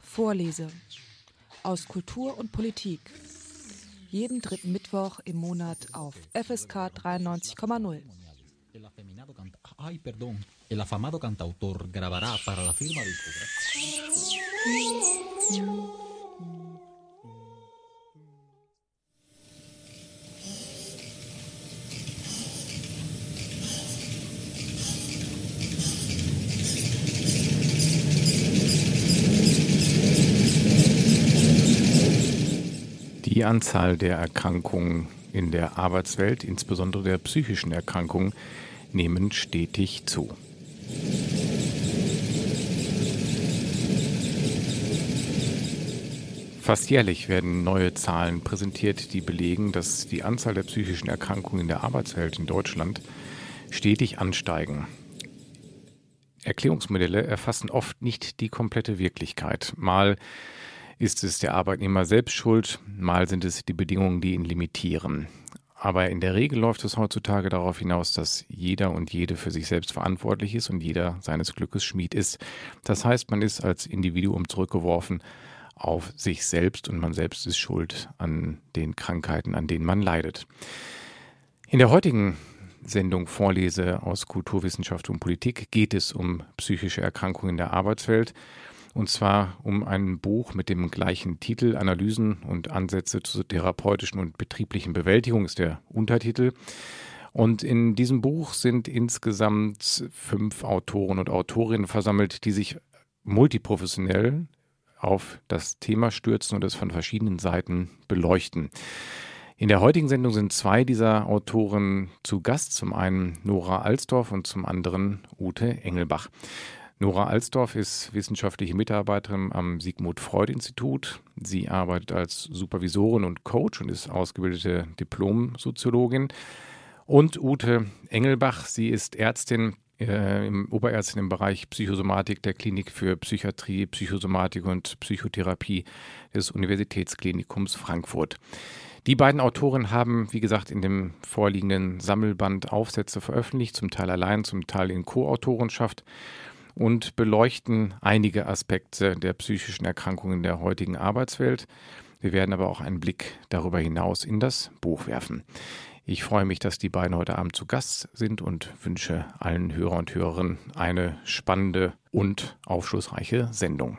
Vorlese aus Kultur und Politik. Jeden dritten Mittwoch im Monat auf FSK 93,0. Ay, perdón. El afamado cantautor grabará para la firma discográfica. Die Anzahl der Erkrankungen in der Arbeitswelt, insbesondere der psychischen Erkrankungen, nehmen stetig zu. Fast jährlich werden neue Zahlen präsentiert, die belegen, dass die Anzahl der psychischen Erkrankungen in der Arbeitswelt in Deutschland stetig ansteigen. Erklärungsmodelle erfassen oft nicht die komplette Wirklichkeit. Mal ist es der Arbeitnehmer selbst schuld, mal sind es die Bedingungen, die ihn limitieren. Aber in der Regel läuft es heutzutage darauf hinaus, dass jeder und jede für sich selbst verantwortlich ist und jeder seines Glückes Schmied ist. Das heißt, man ist als Individuum zurückgeworfen auf sich selbst und man selbst ist schuld an den Krankheiten, an denen man leidet. In der heutigen Sendung Vorlese aus Kulturwissenschaft und Politik geht es um psychische Erkrankungen in der Arbeitswelt und zwar um ein Buch mit dem gleichen Titel Analysen und Ansätze zur therapeutischen und betrieblichen Bewältigung ist der Untertitel. Und in diesem Buch sind insgesamt fünf Autoren und Autorinnen versammelt, die sich multiprofessionell auf das Thema stürzen und es von verschiedenen Seiten beleuchten. In der heutigen Sendung sind zwei dieser Autoren zu Gast, zum einen Nora Alsdorf und zum anderen Ute Engelbach. Nora Alsdorf ist wissenschaftliche Mitarbeiterin am Sigmund Freud Institut. Sie arbeitet als Supervisorin und Coach und ist ausgebildete Diplom-Soziologin. Und Ute Engelbach, sie ist Ärztin, äh, im Oberärztin im Bereich Psychosomatik der Klinik für Psychiatrie, Psychosomatik und Psychotherapie des Universitätsklinikums Frankfurt. Die beiden Autoren haben, wie gesagt, in dem vorliegenden Sammelband Aufsätze veröffentlicht, zum Teil allein, zum Teil in Co-Autorenschaft und beleuchten einige Aspekte der psychischen Erkrankungen der heutigen Arbeitswelt. Wir werden aber auch einen Blick darüber hinaus in das Buch werfen. Ich freue mich, dass die beiden heute Abend zu Gast sind und wünsche allen Hörer und Hörerinnen eine spannende und aufschlussreiche Sendung.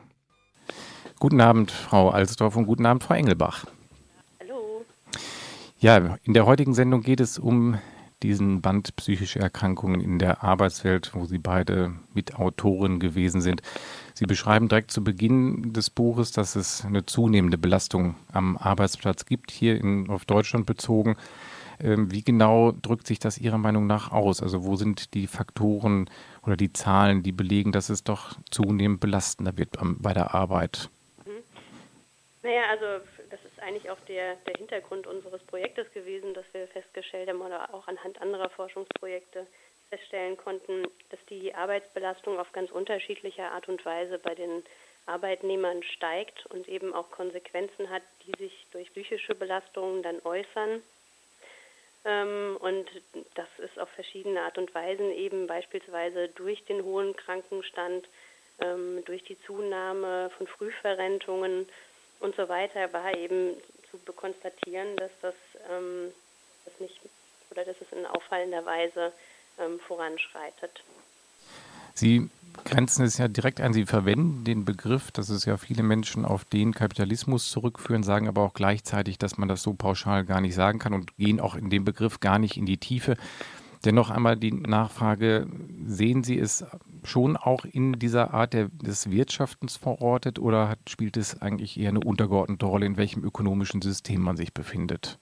Guten Abend, Frau Alsdorf und guten Abend, Frau Engelbach. Hallo. Ja, in der heutigen Sendung geht es um diesen Band psychische Erkrankungen in der Arbeitswelt, wo Sie beide Mitautoren gewesen sind. Sie beschreiben direkt zu Beginn des Buches, dass es eine zunehmende Belastung am Arbeitsplatz gibt, hier in, auf Deutschland bezogen. Ähm, wie genau drückt sich das Ihrer Meinung nach aus? Also wo sind die Faktoren oder die Zahlen, die belegen, dass es doch zunehmend belastender wird bei der Arbeit? Mhm. Naja, also eigentlich auch der, der Hintergrund unseres Projektes gewesen, dass wir festgestellt haben oder auch anhand anderer Forschungsprojekte feststellen konnten, dass die Arbeitsbelastung auf ganz unterschiedliche Art und Weise bei den Arbeitnehmern steigt und eben auch Konsequenzen hat, die sich durch psychische Belastungen dann äußern. Ähm, und das ist auf verschiedene Art und Weisen eben beispielsweise durch den hohen Krankenstand, ähm, durch die Zunahme von Frühverrentungen und so weiter war eben zu konstatieren, dass das, ähm, das nicht oder dass es in auffallender Weise ähm, voranschreitet. Sie grenzen es ja direkt ein. Sie verwenden den Begriff, dass es ja viele Menschen auf den Kapitalismus zurückführen, sagen aber auch gleichzeitig, dass man das so pauschal gar nicht sagen kann und gehen auch in dem Begriff gar nicht in die Tiefe. Dennoch einmal die Nachfrage, sehen Sie es schon auch in dieser Art der, des Wirtschaftens verortet oder hat, spielt es eigentlich eher eine untergeordnete Rolle, in welchem ökonomischen System man sich befindet?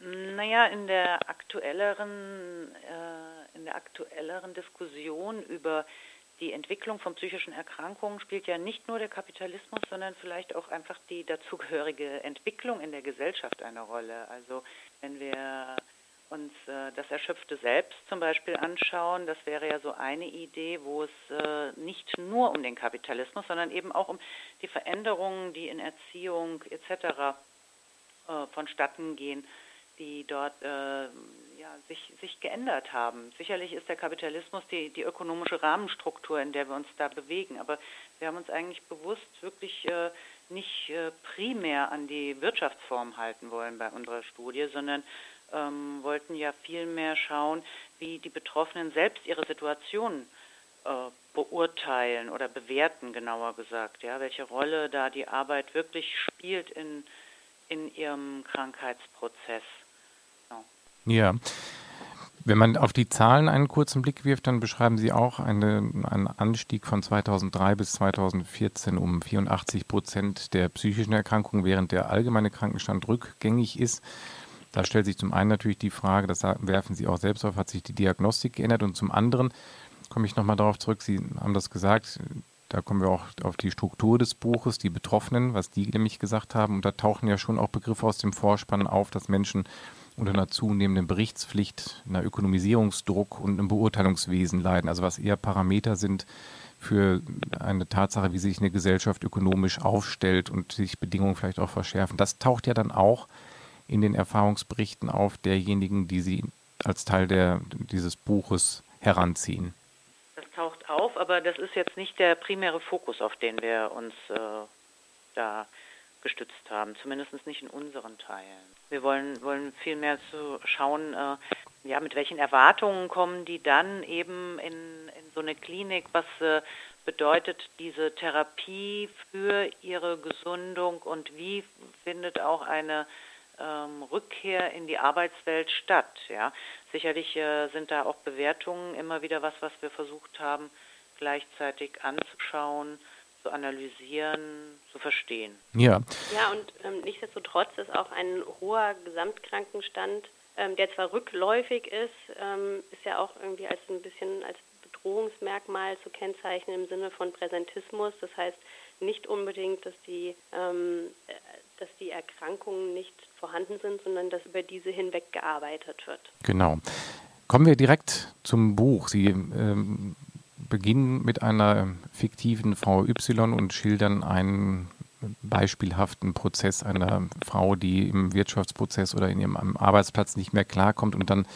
Naja, in der aktuelleren, äh, in der aktuelleren Diskussion über die Entwicklung von psychischen Erkrankungen spielt ja nicht nur der Kapitalismus, sondern vielleicht auch einfach die dazugehörige Entwicklung in der Gesellschaft eine Rolle. Also wenn wir uns äh, das Erschöpfte Selbst zum Beispiel anschauen, das wäre ja so eine Idee, wo es äh, nicht nur um den Kapitalismus, sondern eben auch um die Veränderungen, die in Erziehung etc. Äh, vonstatten gehen, die dort äh, ja, sich, sich geändert haben. Sicherlich ist der Kapitalismus die, die ökonomische Rahmenstruktur, in der wir uns da bewegen, aber wir haben uns eigentlich bewusst wirklich äh, nicht äh, primär an die Wirtschaftsform halten wollen bei unserer Studie, sondern ähm, wollten ja vielmehr schauen, wie die Betroffenen selbst ihre Situation äh, beurteilen oder bewerten, genauer gesagt, ja, welche Rolle da die Arbeit wirklich spielt in, in ihrem Krankheitsprozess. Ja. Wenn man auf die Zahlen einen kurzen Blick wirft, dann beschreiben Sie auch eine, einen Anstieg von 2003 bis 2014 um 84 Prozent der psychischen Erkrankungen, während der allgemeine Krankenstand rückgängig ist. Da stellt sich zum einen natürlich die Frage, das werfen Sie auch selbst auf, hat sich die Diagnostik geändert? Und zum anderen komme ich nochmal darauf zurück, Sie haben das gesagt, da kommen wir auch auf die Struktur des Buches, die Betroffenen, was die nämlich gesagt haben. Und da tauchen ja schon auch Begriffe aus dem Vorspann auf, dass Menschen unter einer zunehmenden Berichtspflicht, einer Ökonomisierungsdruck und einem Beurteilungswesen leiden. Also was eher Parameter sind für eine Tatsache, wie sich eine Gesellschaft ökonomisch aufstellt und sich Bedingungen vielleicht auch verschärfen. Das taucht ja dann auch in den Erfahrungsberichten auf derjenigen, die Sie als Teil der, dieses Buches heranziehen. Das taucht auf, aber das ist jetzt nicht der primäre Fokus, auf den wir uns äh, da gestützt haben, zumindest nicht in unseren Teilen. Wir wollen, wollen vielmehr zu schauen, äh, ja, mit welchen Erwartungen kommen die dann eben in, in so eine Klinik, was äh, bedeutet diese Therapie für ihre Gesundung und wie findet auch eine ähm, Rückkehr in die Arbeitswelt statt. Ja? Sicherlich äh, sind da auch Bewertungen immer wieder was, was wir versucht haben, gleichzeitig anzuschauen zu analysieren, zu verstehen. Ja. Ja, und ähm, nichtsdestotrotz ist auch ein hoher Gesamtkrankenstand, ähm, der zwar rückläufig ist, ähm, ist ja auch irgendwie als ein bisschen als Bedrohungsmerkmal zu kennzeichnen im Sinne von Präsentismus. Das heißt nicht unbedingt, dass die, ähm, äh, dass die Erkrankungen nicht vorhanden sind, sondern dass über diese hinweg gearbeitet wird. Genau. Kommen wir direkt zum Buch. Sie ähm, beginnen mit einer fiktiven Frau Y und schildern einen beispielhaften Prozess einer Frau, die im Wirtschaftsprozess oder in ihrem Arbeitsplatz nicht mehr klarkommt und dann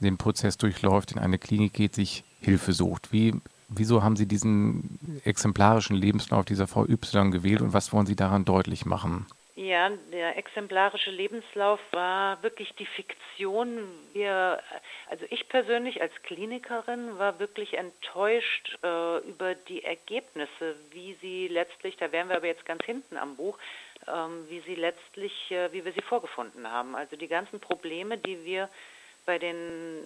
den Prozess durchläuft, in eine Klinik geht, sich Hilfe sucht. Wie, wieso haben Sie diesen exemplarischen Lebenslauf dieser Frau Y gewählt und was wollen Sie daran deutlich machen? Ja, der exemplarische Lebenslauf war wirklich die Fiktion. Wir, also ich persönlich als Klinikerin war wirklich enttäuscht äh, über die Ergebnisse, wie sie letztlich, da wären wir aber jetzt ganz hinten am Buch, ähm, wie sie letztlich, äh, wie wir sie vorgefunden haben. Also die ganzen Probleme, die wir bei den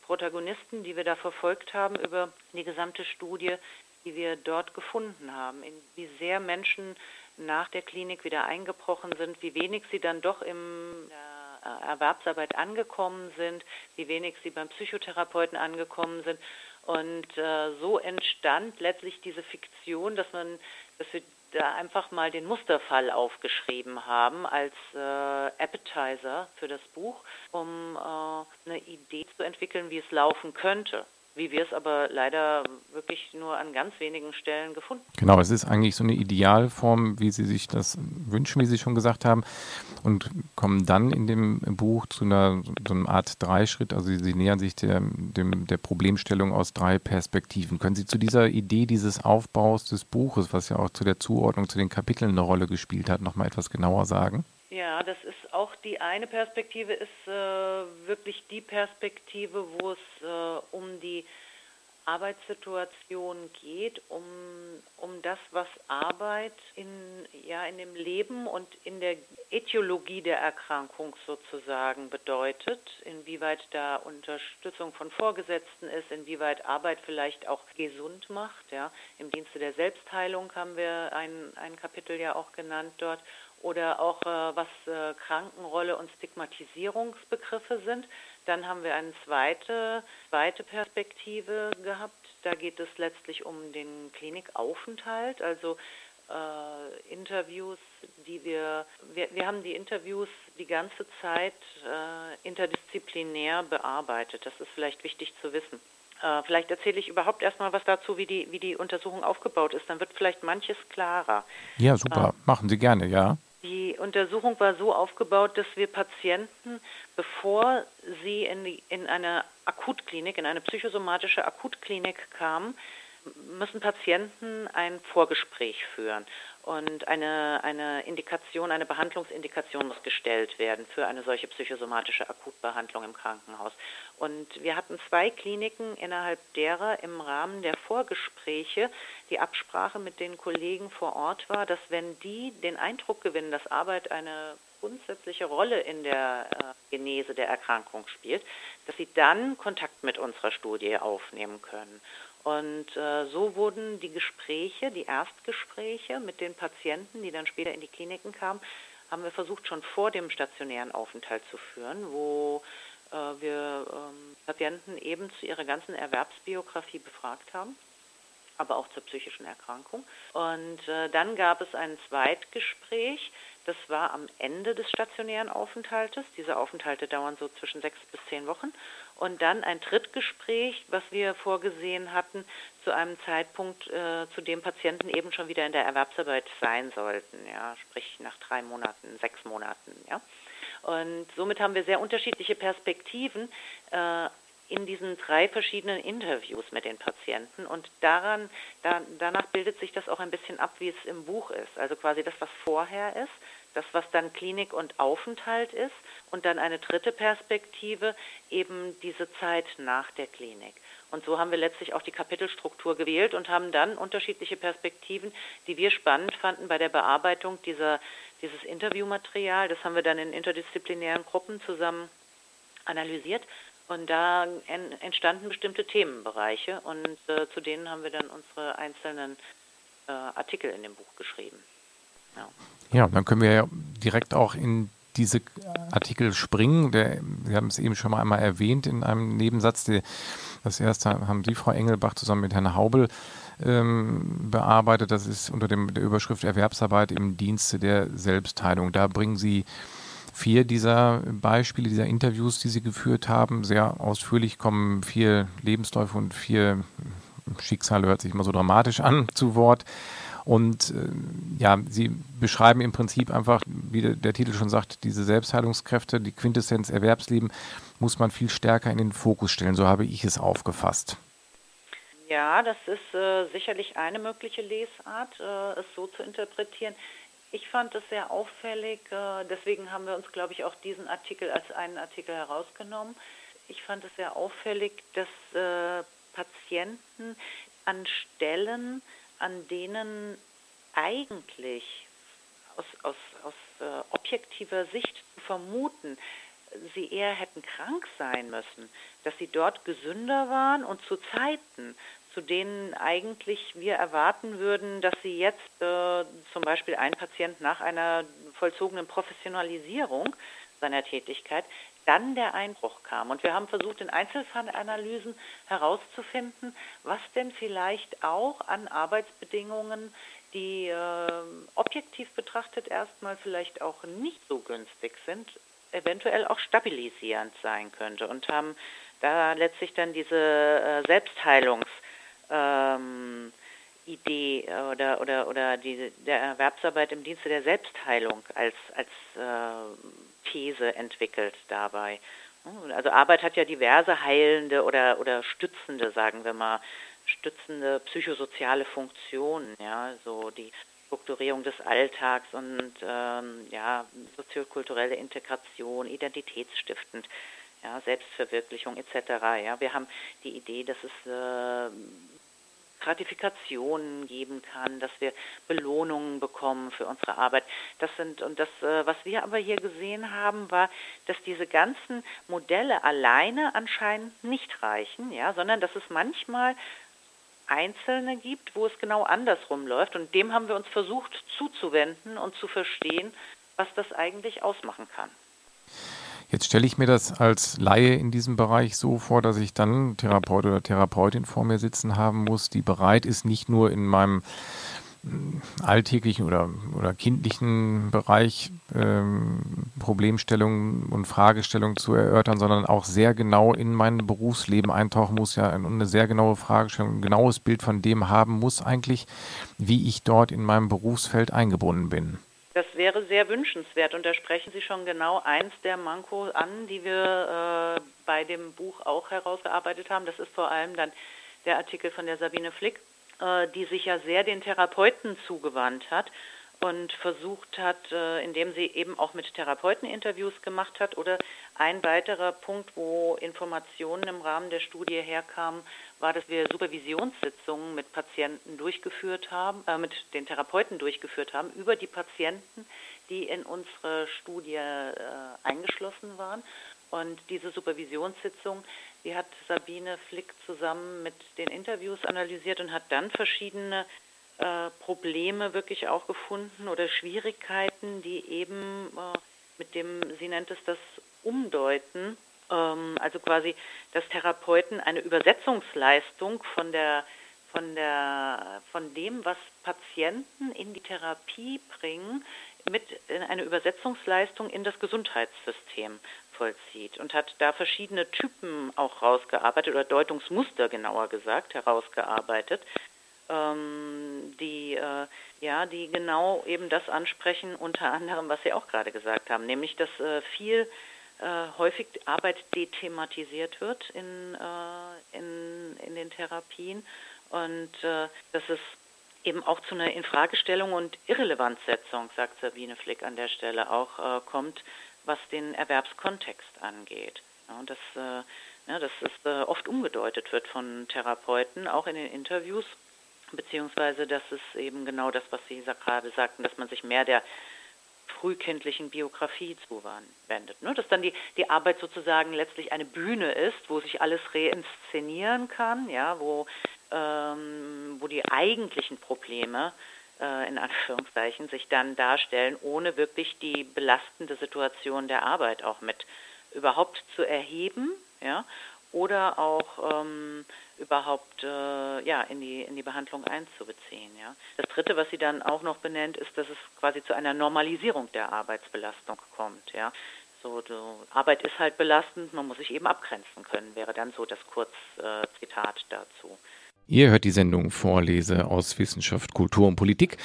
Protagonisten, die wir da verfolgt haben über die gesamte Studie, die wir dort gefunden haben, in wie sehr Menschen nach der Klinik wieder eingebrochen sind, wie wenig sie dann doch im äh, Erwerbsarbeit angekommen sind, wie wenig sie beim Psychotherapeuten angekommen sind. Und äh, so entstand letztlich diese Fiktion, dass man, dass wir da einfach mal den Musterfall aufgeschrieben haben als äh, Appetizer für das Buch, um äh, eine Idee zu entwickeln, wie es laufen könnte wie wir es aber leider wirklich nur an ganz wenigen Stellen gefunden haben. Genau, es ist eigentlich so eine Idealform, wie Sie sich das wünschen, wie Sie schon gesagt haben, und kommen dann in dem Buch zu einer so einer Art Dreischritt. Also Sie, nähern sich der, dem, der Problemstellung aus drei Perspektiven. Können Sie zu dieser Idee dieses Aufbaus des Buches, was ja auch zu der Zuordnung zu den Kapiteln eine Rolle gespielt hat, nochmal etwas genauer sagen? Ja, das ist auch die eine Perspektive, ist äh, wirklich die Perspektive, wo es äh, um die Arbeitssituation geht, um, um das, was Arbeit in, ja, in dem Leben und in der Ätiologie der Erkrankung sozusagen bedeutet, inwieweit da Unterstützung von Vorgesetzten ist, inwieweit Arbeit vielleicht auch gesund macht. Ja. Im Dienste der Selbstheilung haben wir ein, ein Kapitel ja auch genannt dort oder auch äh, was äh, Krankenrolle und Stigmatisierungsbegriffe sind. Dann haben wir eine zweite, zweite Perspektive gehabt. Da geht es letztlich um den Klinikaufenthalt, also äh, Interviews, die wir, wir, wir haben die Interviews die ganze Zeit äh, interdisziplinär bearbeitet. Das ist vielleicht wichtig zu wissen. Äh, vielleicht erzähle ich überhaupt erstmal was dazu, wie die, wie die Untersuchung aufgebaut ist. Dann wird vielleicht manches klarer. Ja, super. Machen Sie gerne, ja. Die Untersuchung war so aufgebaut, dass wir Patienten, bevor sie in, die, in eine Akutklinik, in eine psychosomatische Akutklinik kamen, müssen Patienten ein Vorgespräch führen und eine, eine Indikation, eine Behandlungsindikation muss gestellt werden für eine solche psychosomatische Akutbehandlung im Krankenhaus. Und wir hatten zwei Kliniken, innerhalb derer im Rahmen der Vorgespräche die Absprache mit den Kollegen vor Ort war, dass wenn die den Eindruck gewinnen, dass Arbeit eine grundsätzliche Rolle in der äh, Genese der Erkrankung spielt, dass sie dann Kontakt mit unserer Studie aufnehmen können. Und äh, so wurden die Gespräche, die Erstgespräche mit den Patienten, die dann später in die Kliniken kamen, haben wir versucht schon vor dem stationären Aufenthalt zu führen, wo äh, wir ähm, Patienten eben zu ihrer ganzen Erwerbsbiografie befragt haben, aber auch zur psychischen Erkrankung. Und äh, dann gab es ein Zweitgespräch, das war am Ende des stationären Aufenthaltes. Diese Aufenthalte dauern so zwischen sechs bis zehn Wochen. Und dann ein Drittgespräch, was wir vorgesehen hatten, zu einem Zeitpunkt, äh, zu dem Patienten eben schon wieder in der Erwerbsarbeit sein sollten. Ja, sprich nach drei Monaten, sechs Monaten. Ja. Und somit haben wir sehr unterschiedliche Perspektiven äh, in diesen drei verschiedenen Interviews mit den Patienten und daran, da, danach bildet sich das auch ein bisschen ab, wie es im Buch ist. Also quasi das, was vorher ist, das, was dann Klinik und Aufenthalt ist und dann eine dritte Perspektive, eben diese Zeit nach der Klinik. Und so haben wir letztlich auch die Kapitelstruktur gewählt und haben dann unterschiedliche Perspektiven, die wir spannend fanden bei der Bearbeitung dieser, dieses Interviewmaterial. Das haben wir dann in interdisziplinären Gruppen zusammen analysiert. Und da entstanden bestimmte Themenbereiche und äh, zu denen haben wir dann unsere einzelnen äh, Artikel in dem Buch geschrieben. Ja. dann können wir ja direkt auch in diese Artikel springen. Der, Sie haben es eben schon mal einmal erwähnt in einem Nebensatz. Die, das erste haben Sie, Frau Engelbach, zusammen mit Herrn Haubel ähm, bearbeitet. Das ist unter dem, der Überschrift Erwerbsarbeit im Dienste der Selbstheilung. Da bringen Sie vier dieser Beispiele, dieser Interviews, die Sie geführt haben, sehr ausführlich kommen vier Lebensläufe und vier Schicksale, hört sich immer so dramatisch an, zu Wort. Und äh, ja, sie beschreiben im Prinzip einfach, wie der, Titel schon sagt, diese Selbstheilungskräfte, die Quintessenz Erwerbsleben, muss man viel stärker in den Fokus stellen. So habe ich es aufgefasst. Ja, das ist äh, sicherlich eine mögliche Lesart, äh, es so zu interpretieren. Ich fand es sehr auffällig, äh, deswegen haben wir uns, glaube ich, auch diesen Artikel als einen Artikel herausgenommen. Ich fand es sehr auffällig, dass äh, Patienten an Stellen an denen eigentlich aus, aus, aus äh, objektiver Sicht zu vermuten, sie eher hätten krank sein müssen, dass sie dort gesünder waren und zu Zeiten, zu denen eigentlich wir erwarten würden, dass sie jetzt äh, zum Beispiel ein Patient nach einer vollzogenen Professionalisierung seiner Tätigkeit dann der Einbruch kam. Und wir haben versucht, in Einzelfallanalysen herauszufinden, was denn vielleicht auch an Arbeitsbedingungen, die äh, objektiv betrachtet erstmal vielleicht auch nicht so günstig sind, eventuell auch stabilisierend sein könnte. Und haben da letztlich dann diese äh, Selbstheilungs- ähm, Idee oder oder oder die der Erwerbsarbeit im Dienste der Selbstheilung als als äh, These entwickelt dabei. Also Arbeit hat ja diverse heilende oder, oder stützende, sagen wir mal, stützende psychosoziale Funktionen, ja, so die Strukturierung des Alltags und ähm, ja, soziokulturelle Integration, identitätsstiftend, ja, Selbstverwirklichung etc. Ja, wir haben die Idee, dass es äh, Gratifikationen geben kann, dass wir Belohnungen bekommen für unsere Arbeit. Das sind und das, äh, was wir aber hier gesehen haben, war, dass diese ganzen Modelle alleine anscheinend nicht reichen, ja, sondern dass es manchmal Einzelne gibt, wo es genau andersrum läuft. Und dem haben wir uns versucht zuzuwenden und zu verstehen, was das eigentlich ausmachen kann. Jetzt stelle ich mir das als Laie in diesem Bereich so vor, dass ich dann Therapeut oder Therapeutin vor mir sitzen haben muss, die bereit ist, nicht nur in meinem hm, alltäglichen oder, oder kindlichen Bereich ähm, Problemstellungen und Fragestellungen zu erörtern, sondern auch sehr genau in mein Berufsleben eintauchen muss, ja, und eine sehr genaue Fragestellung, ein genaues Bild von dem haben muss eigentlich, wie ich dort in meinem Berufsfeld eingebunden bin. Das wäre sehr wünschenswert und da sprechen Sie schon genau eins der Mankos an, die wir äh, bei dem Buch auch herausgearbeitet haben. Das ist vor allem dann der Artikel von der Sabine Flick, äh, die sich ja sehr den Therapeuten zugewandt hat und versucht hat, äh, indem sie eben auch mit Therapeuten Interviews gemacht hat. Oder ein weiterer Punkt, wo Informationen im Rahmen der Studie herkamen, war, dass wir Supervisionssitzungen mit Patienten durchgeführt haben, äh, mit den Therapeuten durchgeführt haben über die Patienten, die in unsere Studie äh, eingeschlossen waren. Und diese Supervisionssitzung, die hat Sabine Flick zusammen mit den Interviews analysiert und hat dann verschiedene äh, Probleme wirklich auch gefunden oder Schwierigkeiten, die eben äh, mit dem, sie nennt es das Umdeuten, ähm, also quasi, dass Therapeuten eine Übersetzungsleistung von der von der von dem, was Patienten in die Therapie bringen, mit eine Übersetzungsleistung in das Gesundheitssystem vollzieht und hat da verschiedene Typen auch rausgearbeitet oder Deutungsmuster genauer gesagt herausgearbeitet, ähm, die äh, ja, die genau eben das ansprechen, unter anderem, was Sie auch gerade gesagt haben, nämlich dass äh, viel äh, häufig Arbeit dethematisiert wird in, äh, in, in den Therapien und äh, dass es eben auch zu einer Infragestellung und Irrelevanzsetzung, sagt Sabine Flick an der Stelle, auch äh, kommt, was den Erwerbskontext angeht. Ja, und das, äh, ja, dass es äh, oft umgedeutet wird von Therapeuten, auch in den Interviews, beziehungsweise dass es eben genau das, was Sie gerade sagten, dass man sich mehr der frühkindlichen Biografie zuwendet. Ne? Dass dann die, die Arbeit sozusagen letztlich eine Bühne ist, wo sich alles reinszenieren kann, ja, wo, ähm, wo die eigentlichen Probleme äh, in Anführungszeichen sich dann darstellen, ohne wirklich die belastende Situation der Arbeit auch mit überhaupt zu erheben, ja, oder auch ähm, überhaupt äh, ja, in, die, in die Behandlung einzubeziehen. Ja. Das Dritte, was sie dann auch noch benennt, ist, dass es quasi zu einer Normalisierung der Arbeitsbelastung kommt. Ja. So, so, Arbeit ist halt belastend, man muss sich eben abgrenzen können, wäre dann so das Kurzzitat äh, dazu. Ihr hört die Sendung Vorlese aus Wissenschaft, Kultur und Politik.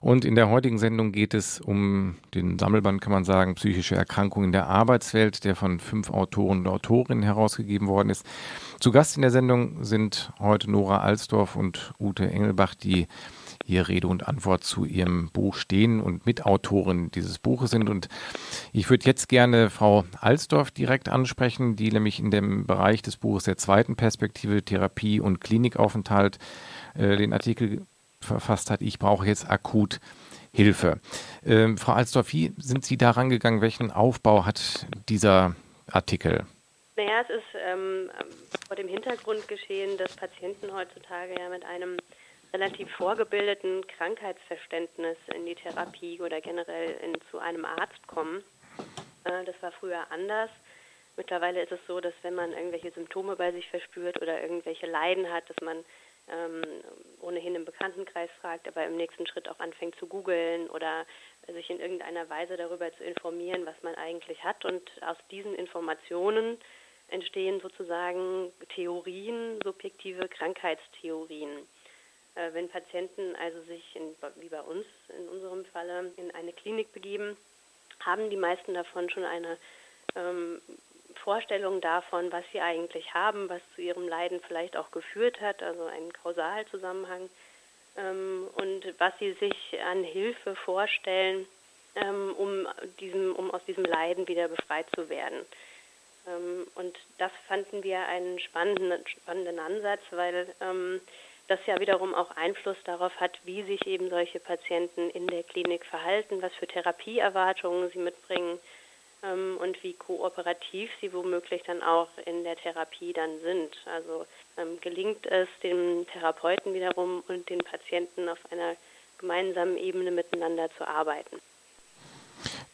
Und in der heutigen Sendung geht es um den Sammelband, kann man sagen, psychische Erkrankungen in der Arbeitswelt, der von fünf Autoren und Autorinnen herausgegeben worden ist. Zu Gast in der Sendung sind heute Nora Alsdorf und Ute Engelbach, die hier Rede und Antwort zu ihrem Buch stehen und Mitautoren dieses Buches sind. Und ich würde jetzt gerne Frau Alsdorf direkt ansprechen, die nämlich in dem Bereich des Buches der zweiten Perspektive Therapie und Klinikaufenthalt äh, den Artikel verfasst hat. Ich brauche jetzt akut Hilfe. Ähm, Frau Alsdorf, wie sind Sie da rangegangen? Welchen Aufbau hat dieser Artikel? Naja, es ist ähm, vor dem Hintergrund geschehen, dass Patienten heutzutage ja mit einem relativ vorgebildeten Krankheitsverständnis in die Therapie oder generell in, zu einem Arzt kommen. Äh, das war früher anders. Mittlerweile ist es so, dass wenn man irgendwelche Symptome bei sich verspürt oder irgendwelche Leiden hat, dass man ähm, ohnehin im Bekanntenkreis fragt, aber im nächsten Schritt auch anfängt zu googeln oder sich in irgendeiner Weise darüber zu informieren, was man eigentlich hat. Und aus diesen Informationen entstehen sozusagen Theorien, subjektive Krankheitstheorien. Äh, wenn Patienten also sich, in, wie bei uns in unserem Falle, in eine Klinik begeben, haben die meisten davon schon eine ähm, Vorstellung davon, was sie eigentlich haben, was zu ihrem Leiden vielleicht auch geführt hat, also einen Kausalzusammenhang ähm, und was sie sich an Hilfe vorstellen, ähm, um, diesem, um aus diesem Leiden wieder befreit zu werden. Ähm, und das fanden wir einen spannenden, spannenden Ansatz, weil ähm, das ja wiederum auch Einfluss darauf hat, wie sich eben solche Patienten in der Klinik verhalten, was für Therapieerwartungen sie mitbringen ähm, und wie kooperativ sie womöglich dann auch in der Therapie dann sind. Also ähm, gelingt es dem Therapeuten wiederum und den Patienten auf einer gemeinsamen Ebene miteinander zu arbeiten.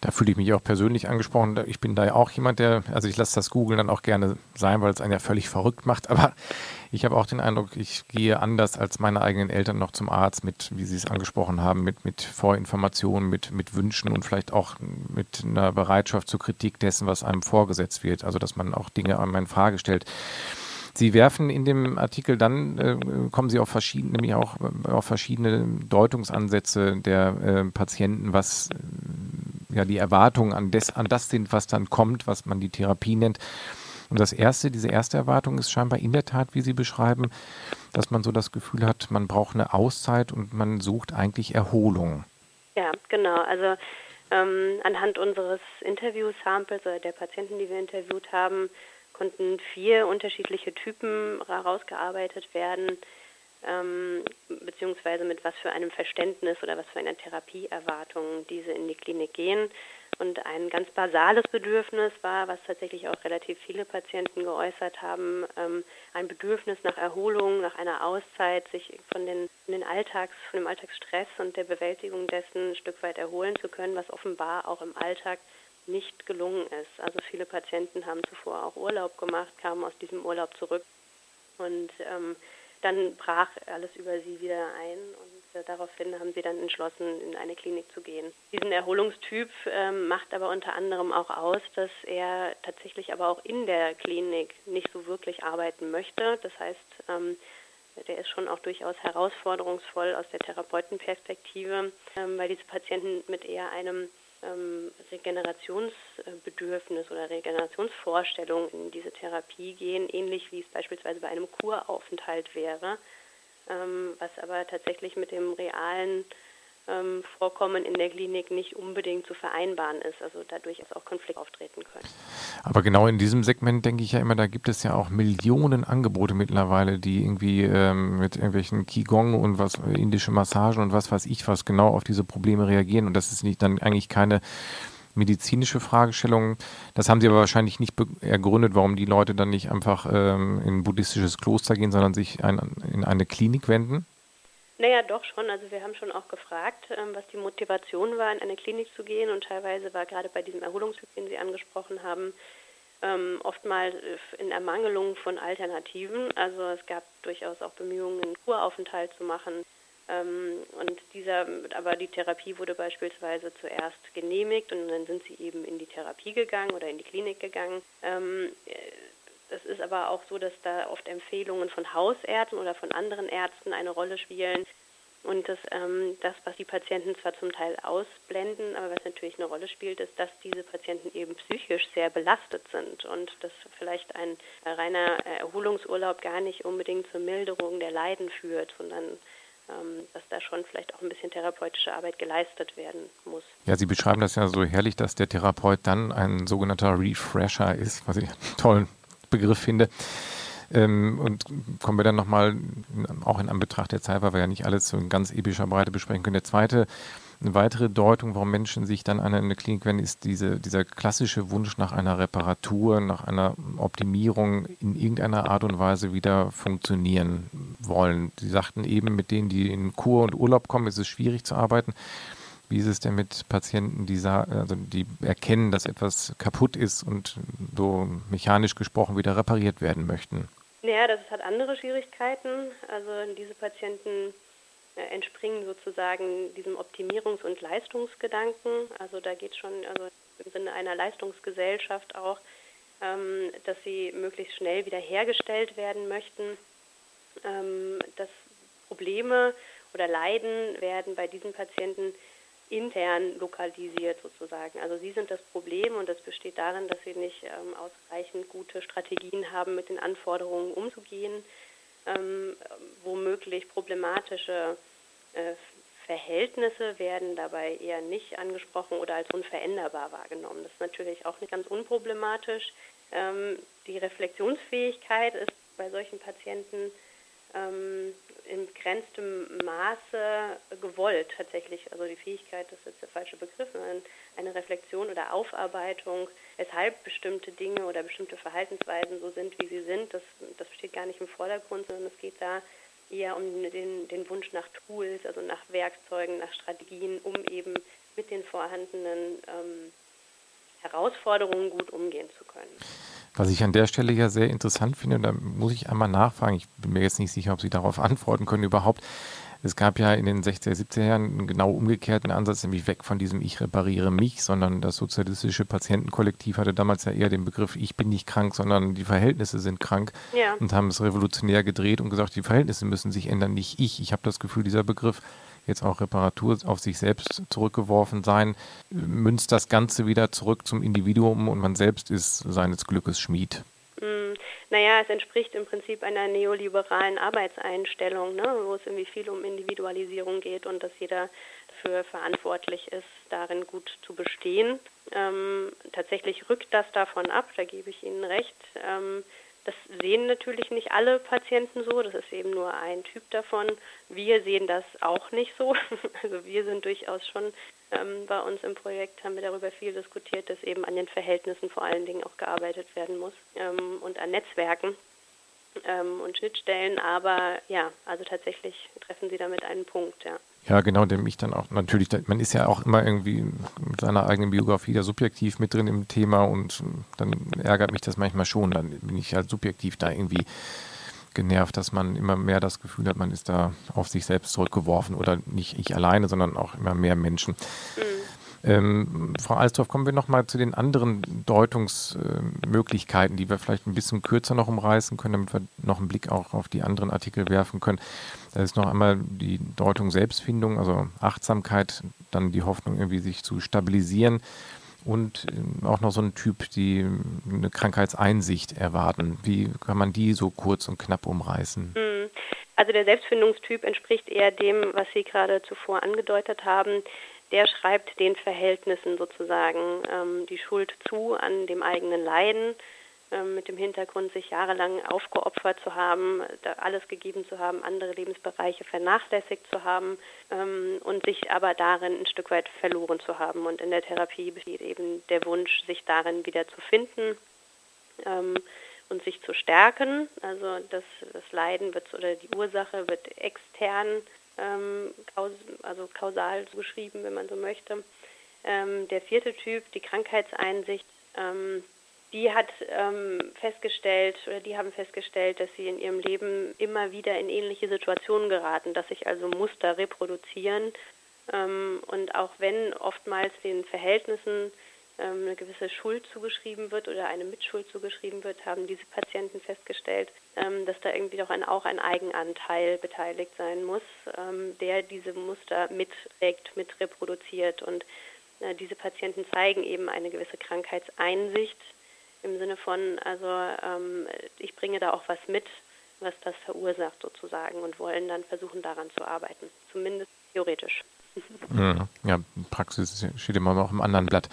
Da fühle ich mich auch persönlich angesprochen. Ich bin da ja auch jemand, der, also ich lasse das Googeln dann auch gerne sein, weil es einen ja völlig verrückt macht. Aber ich habe auch den Eindruck, ich gehe anders als meine eigenen Eltern noch zum Arzt mit, wie Sie es angesprochen haben, mit, mit Vorinformationen, mit, mit Wünschen und vielleicht auch mit einer Bereitschaft zur Kritik dessen, was einem vorgesetzt wird. Also dass man auch Dinge an meine Frage stellt. Sie werfen in dem Artikel dann, äh, kommen Sie auf verschiedene, nämlich auch äh, auf verschiedene Deutungsansätze der äh, Patienten, was äh, ja die Erwartungen an, des, an das sind, was dann kommt, was man die Therapie nennt. Und das erste, diese erste Erwartung ist scheinbar in der Tat, wie Sie beschreiben, dass man so das Gefühl hat, man braucht eine Auszeit und man sucht eigentlich Erholung. Ja, genau. Also ähm, anhand unseres Interview-Samples oder der Patienten, die wir interviewt haben, konnten vier unterschiedliche Typen herausgearbeitet werden, ähm, beziehungsweise mit was für einem Verständnis oder was für einer Therapieerwartung diese in die Klinik gehen. Und ein ganz basales Bedürfnis war, was tatsächlich auch relativ viele Patienten geäußert haben, ähm, ein Bedürfnis nach Erholung, nach einer Auszeit, sich von den, den Alltags, von dem Alltagsstress und der Bewältigung dessen ein Stück weit erholen zu können, was offenbar auch im Alltag nicht gelungen ist. Also viele Patienten haben zuvor auch Urlaub gemacht, kamen aus diesem Urlaub zurück und ähm, dann brach alles über sie wieder ein und äh, daraufhin haben sie dann entschlossen, in eine Klinik zu gehen. Diesen Erholungstyp ähm, macht aber unter anderem auch aus, dass er tatsächlich aber auch in der Klinik nicht so wirklich arbeiten möchte. Das heißt, ähm, der ist schon auch durchaus herausforderungsvoll aus der Therapeutenperspektive, ähm, weil diese Patienten mit eher einem ähm, Regenerationsbedürfnis oder Regenerationsvorstellung in diese Therapie gehen, ähnlich wie es beispielsweise bei einem Kuraufenthalt wäre, ähm, was aber tatsächlich mit dem realen ähm, Vorkommen in der Klinik nicht unbedingt zu vereinbaren ist, also dadurch auch Konflikte auftreten können. Aber genau in diesem Segment denke ich ja immer, da gibt es ja auch Millionen Angebote mittlerweile, die irgendwie ähm, mit irgendwelchen Qigong und was indische Massagen und was weiß ich was genau auf diese Probleme reagieren und das ist nicht dann eigentlich keine medizinische Fragestellung. Das haben Sie aber wahrscheinlich nicht ergründet, warum die Leute dann nicht einfach ähm, in ein buddhistisches Kloster gehen, sondern sich ein, in eine Klinik wenden. Naja, doch schon. Also wir haben schon auch gefragt, ähm, was die Motivation war, in eine Klinik zu gehen. Und teilweise war gerade bei diesem Erholungstyp, den Sie angesprochen haben, ähm, oftmals äh, in Ermangelung von Alternativen. Also es gab durchaus auch Bemühungen, einen Kuraufenthalt zu machen. Ähm, und dieser, aber die Therapie wurde beispielsweise zuerst genehmigt und dann sind sie eben in die Therapie gegangen oder in die Klinik gegangen. Äh, es ist aber auch so, dass da oft Empfehlungen von Hausärzten oder von anderen Ärzten eine Rolle spielen. Und das, ähm, das, was die Patienten zwar zum Teil ausblenden, aber was natürlich eine Rolle spielt, ist, dass diese Patienten eben psychisch sehr belastet sind und dass vielleicht ein reiner Erholungsurlaub gar nicht unbedingt zur Milderung der Leiden führt, sondern ähm, dass da schon vielleicht auch ein bisschen therapeutische Arbeit geleistet werden muss. Ja, Sie beschreiben das ja so herrlich, dass der Therapeut dann ein sogenannter Refresher ist, was ich einen tollen Begriff finde. Ähm, und kommen wir dann nochmal, auch in Anbetracht der Zeit, weil wir ja nicht alles so in ganz epischer Breite besprechen können. Der zweite, eine weitere Deutung, warum Menschen sich dann an eine Klinik wenden, ist diese, dieser klassische Wunsch nach einer Reparatur, nach einer Optimierung in irgendeiner Art und Weise wieder funktionieren wollen. Sie sagten eben, mit denen, die in Kur und Urlaub kommen, ist es schwierig zu arbeiten. Wie ist es denn mit Patienten, die, also die erkennen, dass etwas kaputt ist und so mechanisch gesprochen wieder repariert werden möchten? Ja, das hat andere Schwierigkeiten. Also diese Patienten äh, entspringen sozusagen diesem Optimierungs- und Leistungsgedanken. Also da geht es schon also im Sinne einer Leistungsgesellschaft auch, ähm, dass sie möglichst schnell wiederhergestellt werden möchten. Ähm, dass Probleme oder Leiden werden bei diesen Patienten intern lokalisiert sozusagen. Also sie sind das Problem und das besteht darin, dass sie nicht ähm, ausreichend gute Strategien haben, mit den Anforderungen umzugehen, ähm, womöglich problematische äh, Verhältnisse werden dabei eher nicht angesprochen oder als unveränderbar wahrgenommen. Das ist natürlich auch nicht ganz unproblematisch. Ähm, die Reflexionsfähigkeit ist bei solchen Patienten ähm, in begrenztem Maße gewollt tatsächlich. Also die Fähigkeit, das ist jetzt der falsche Begriff, eine Reflexion oder Aufarbeitung, weshalb bestimmte Dinge oder bestimmte Verhaltensweisen so sind, wie sie sind, das, das steht gar nicht im Vordergrund, sondern es geht da eher um den, den Wunsch nach Tools, also nach Werkzeugen, nach Strategien, um eben mit den vorhandenen ähm, Herausforderungen gut umgehen zu können. Was ich an der Stelle ja sehr interessant finde, da muss ich einmal nachfragen, ich bin mir jetzt nicht sicher, ob Sie darauf antworten können überhaupt. Es gab ja in den 60er, 70er Jahren einen genau umgekehrten Ansatz, nämlich weg von diesem Ich repariere mich, sondern das sozialistische Patientenkollektiv hatte damals ja eher den Begriff Ich bin nicht krank, sondern die Verhältnisse sind krank ja. und haben es revolutionär gedreht und gesagt, die Verhältnisse müssen sich ändern, nicht ich. Ich habe das Gefühl, dieser Begriff jetzt auch Reparatur auf sich selbst zurückgeworfen sein, münzt das Ganze wieder zurück zum Individuum und man selbst ist seines Glückes Schmied. Mm, naja, es entspricht im Prinzip einer neoliberalen Arbeitseinstellung, ne, wo es irgendwie viel um Individualisierung geht und dass jeder dafür verantwortlich ist, darin gut zu bestehen. Ähm, tatsächlich rückt das davon ab, da gebe ich Ihnen recht. Ähm, das sehen natürlich nicht alle Patienten so, das ist eben nur ein Typ davon. Wir sehen das auch nicht so. Also wir sind durchaus schon ähm, bei uns im Projekt, haben wir darüber viel diskutiert, dass eben an den Verhältnissen vor allen Dingen auch gearbeitet werden muss ähm, und an Netzwerken ähm, und Schnittstellen. Aber ja, also tatsächlich treffen Sie damit einen Punkt, ja. Ja, genau, der mich dann auch natürlich, man ist ja auch immer irgendwie mit seiner eigenen Biografie da subjektiv mit drin im Thema und dann ärgert mich das manchmal schon. Dann bin ich halt subjektiv da irgendwie genervt, dass man immer mehr das Gefühl hat, man ist da auf sich selbst zurückgeworfen oder nicht ich alleine, sondern auch immer mehr Menschen. Mhm. Ähm, Frau Alsdorf, kommen wir noch mal zu den anderen Deutungsmöglichkeiten, die wir vielleicht ein bisschen kürzer noch umreißen können, damit wir noch einen Blick auch auf die anderen Artikel werfen können. Da ist noch einmal die Deutung Selbstfindung, also Achtsamkeit, dann die Hoffnung, irgendwie sich zu stabilisieren und ähm, auch noch so ein Typ, die eine Krankheitseinsicht erwarten. Wie kann man die so kurz und knapp umreißen? Hm. Also der Selbstfindungstyp entspricht eher dem, was Sie gerade zuvor angedeutet haben der schreibt den Verhältnissen sozusagen ähm, die Schuld zu an dem eigenen Leiden, ähm, mit dem Hintergrund, sich jahrelang aufgeopfert zu haben, alles gegeben zu haben, andere Lebensbereiche vernachlässigt zu haben ähm, und sich aber darin ein Stück weit verloren zu haben. Und in der Therapie besteht eben der Wunsch, sich darin wieder zu finden ähm, und sich zu stärken. Also das, das Leiden wird oder die Ursache wird extern ähm, also kausal beschrieben, wenn man so möchte. Ähm, der vierte Typ, die Krankheitseinsicht, ähm, die hat ähm, festgestellt oder die haben festgestellt, dass sie in ihrem Leben immer wieder in ähnliche Situationen geraten, dass sich also Muster reproduzieren ähm, und auch wenn oftmals den Verhältnissen eine gewisse Schuld zugeschrieben wird oder eine Mitschuld zugeschrieben wird, haben diese Patienten festgestellt, ähm, dass da irgendwie doch auch ein Eigenanteil beteiligt sein muss, ähm, der diese Muster mitträgt, mit reproduziert. Und äh, diese Patienten zeigen eben eine gewisse Krankheitseinsicht im Sinne von, also ich bringe da auch was mit, was das verursacht sozusagen und wollen dann versuchen, daran zu arbeiten, zumindest theoretisch. Ja, Praxis steht immer noch im anderen Blatt.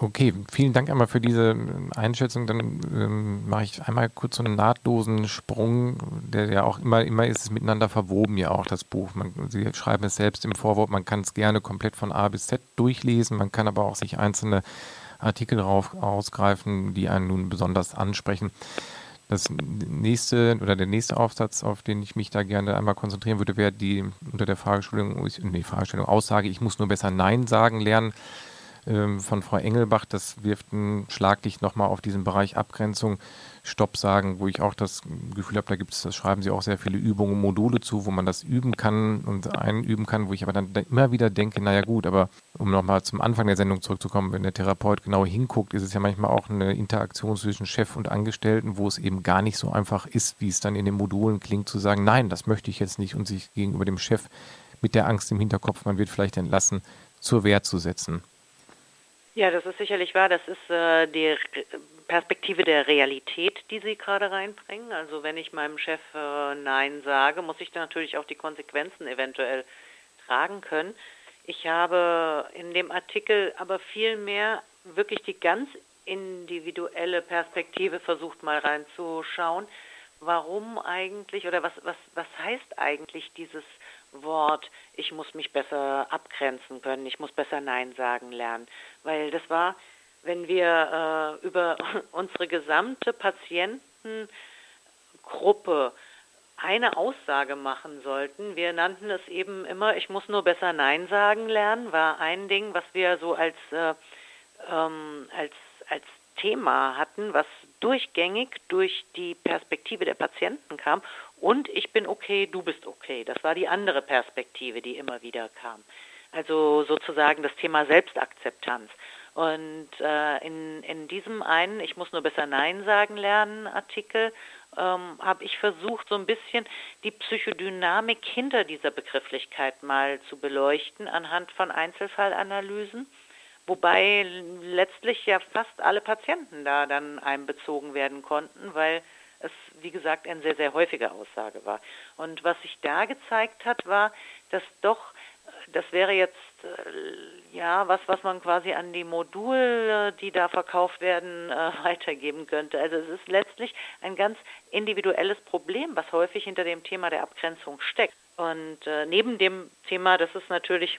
Okay, vielen Dank einmal für diese Einschätzung. Dann ähm, mache ich einmal kurz so einen nahtlosen Sprung, der ja auch immer, immer ist es miteinander verwoben, ja auch das Buch. Man, Sie schreiben es selbst im Vorwort, man kann es gerne komplett von A bis Z durchlesen, man kann aber auch sich einzelne Artikel rauf, ausgreifen, die einen nun besonders ansprechen. Das nächste oder der nächste Aufsatz, auf den ich mich da gerne einmal konzentrieren würde, wäre die unter der Fragestellung, nee, Fragestellung Aussage, ich muss nur besser Nein sagen lernen ähm, von Frau Engelbach. Das wirft ein Schlaglicht nochmal auf diesen Bereich Abgrenzung, Stopp sagen, wo ich auch das Gefühl habe, da gibt es, das schreiben Sie auch sehr viele Übungen, Module zu, wo man das üben kann und einüben kann, wo ich aber dann immer wieder denke, naja gut, aber um nochmal zum Anfang der Sendung zurückzukommen, wenn der Therapeut genau hinguckt, ist es ja manchmal auch eine Interaktion zwischen Chef und Angestellten, wo es eben gar nicht so einfach ist, wie es dann in den Modulen klingt, zu sagen, nein, das möchte ich jetzt nicht und sich gegenüber dem Chef mit der Angst im Hinterkopf, man wird vielleicht entlassen, zur Wehr zu setzen. Ja, das ist sicherlich wahr. Das ist äh, die Perspektive der Realität, die Sie gerade reinbringen. Also wenn ich meinem Chef äh, Nein sage, muss ich natürlich auch die Konsequenzen eventuell tragen können. Ich habe in dem Artikel aber viel mehr wirklich die ganz individuelle Perspektive versucht mal reinzuschauen. Warum eigentlich oder was, was, was heißt eigentlich dieses Wort, ich muss mich besser abgrenzen können, ich muss besser Nein sagen lernen. Weil das war, wenn wir äh, über unsere gesamte Patientengruppe eine Aussage machen sollten. Wir nannten es eben immer, ich muss nur besser Nein sagen lernen, war ein Ding, was wir so als, äh, ähm, als, als Thema hatten, was durchgängig durch die Perspektive der Patienten kam und ich bin okay, du bist okay. Das war die andere Perspektive, die immer wieder kam. Also sozusagen das Thema Selbstakzeptanz. Und äh, in, in diesem einen, ich muss nur besser Nein sagen lernen, Artikel, ähm, habe ich versucht, so ein bisschen die Psychodynamik hinter dieser Begrifflichkeit mal zu beleuchten anhand von Einzelfallanalysen, wobei letztlich ja fast alle Patienten da dann einbezogen werden konnten, weil es, wie gesagt, eine sehr, sehr häufige Aussage war. Und was sich da gezeigt hat, war, dass doch, das wäre jetzt äh, ja was, was man quasi an die Module, die da verkauft werden, äh, weitergeben könnte. Also es ist letztlich ein ganz individuelles Problem, was häufig hinter dem Thema der Abgrenzung steckt. Und äh, neben dem Thema, dass es natürlich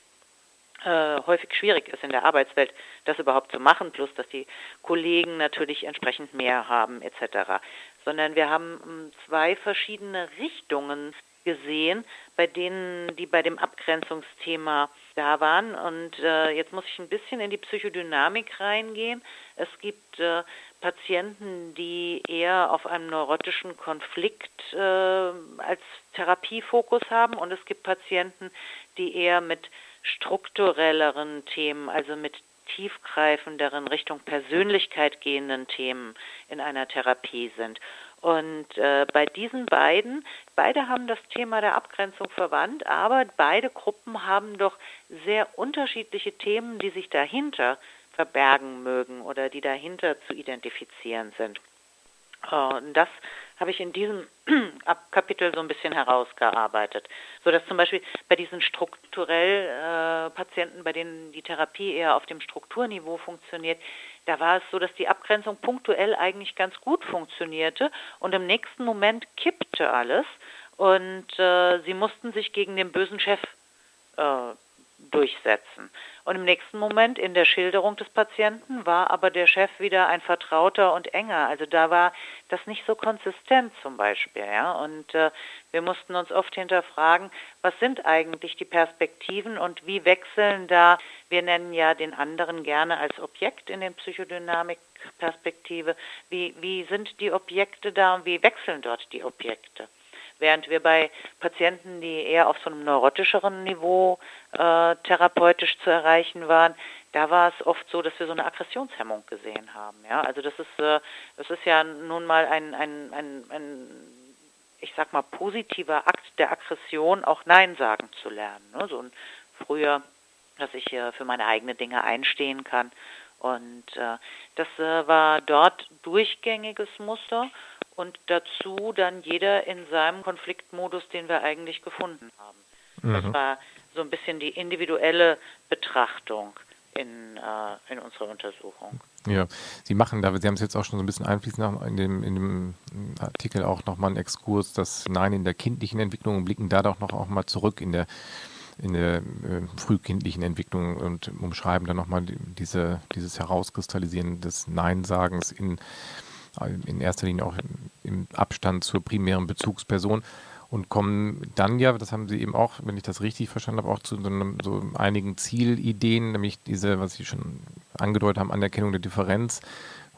häufig schwierig ist in der Arbeitswelt, das überhaupt zu machen, plus dass die Kollegen natürlich entsprechend mehr haben etc. Sondern wir haben hm, zwei verschiedene Richtungen gesehen, bei denen, die bei dem Abgrenzungsthema da waren. Und äh, jetzt muss ich ein bisschen in die Psychodynamik reingehen. Es gibt äh, Patienten, die eher auf einem neurotischen Konflikt äh, als Therapiefokus haben und es gibt Patienten, die eher mit strukturelleren Themen, also mit tiefgreifenderen Richtung Persönlichkeit gehenden Themen in einer Therapie sind. Und äh, bei diesen beiden, beide haben das Thema der Abgrenzung verwandt, aber beide Gruppen haben doch sehr unterschiedliche Themen, die sich dahinter verbergen mögen oder die dahinter zu identifizieren sind. Und das habe ich in diesem Kapitel so ein bisschen herausgearbeitet, so dass zum Beispiel bei diesen strukturell äh, Patienten, bei denen die Therapie eher auf dem Strukturniveau funktioniert, da war es so, dass die Abgrenzung punktuell eigentlich ganz gut funktionierte und im nächsten Moment kippte alles und äh, sie mussten sich gegen den bösen Chef äh, durchsetzen. Und im nächsten Moment in der Schilderung des Patienten war aber der Chef wieder ein Vertrauter und enger. Also da war das nicht so konsistent zum Beispiel. Ja? Und äh, wir mussten uns oft hinterfragen, was sind eigentlich die Perspektiven und wie wechseln da, wir nennen ja den anderen gerne als Objekt in den Psychodynamik-Perspektive, wie, wie sind die Objekte da und wie wechseln dort die Objekte? Während wir bei Patienten, die eher auf so einem neurotischeren Niveau äh, therapeutisch zu erreichen waren, da war es oft so, dass wir so eine Aggressionshemmung gesehen haben. Ja, also das ist, äh, das ist ja nun mal ein, ein, ein, ein, ich sag mal, positiver Akt der Aggression, auch Nein sagen zu lernen. Ne? So ein früher, dass ich äh, für meine eigenen Dinge einstehen kann. Und äh, das äh, war dort durchgängiges Muster und dazu dann jeder in seinem Konfliktmodus, den wir eigentlich gefunden haben. Mhm. Das war so ein bisschen die individuelle Betrachtung in, äh, in unserer Untersuchung. Ja, Sie machen da, Sie haben es jetzt auch schon so ein bisschen einfließen in dem, in dem Artikel auch nochmal einen Exkurs, das Nein in der kindlichen Entwicklung und blicken da doch noch auch mal zurück in der in der äh, frühkindlichen Entwicklung und umschreiben dann nochmal diese, dieses Herauskristallisieren des Nein-Sagens in in erster Linie auch im Abstand zur primären Bezugsperson und kommen dann ja, das haben Sie eben auch, wenn ich das richtig verstanden habe, auch zu so, einem, so einigen Zielideen, nämlich diese, was Sie schon angedeutet haben, Anerkennung der Differenz,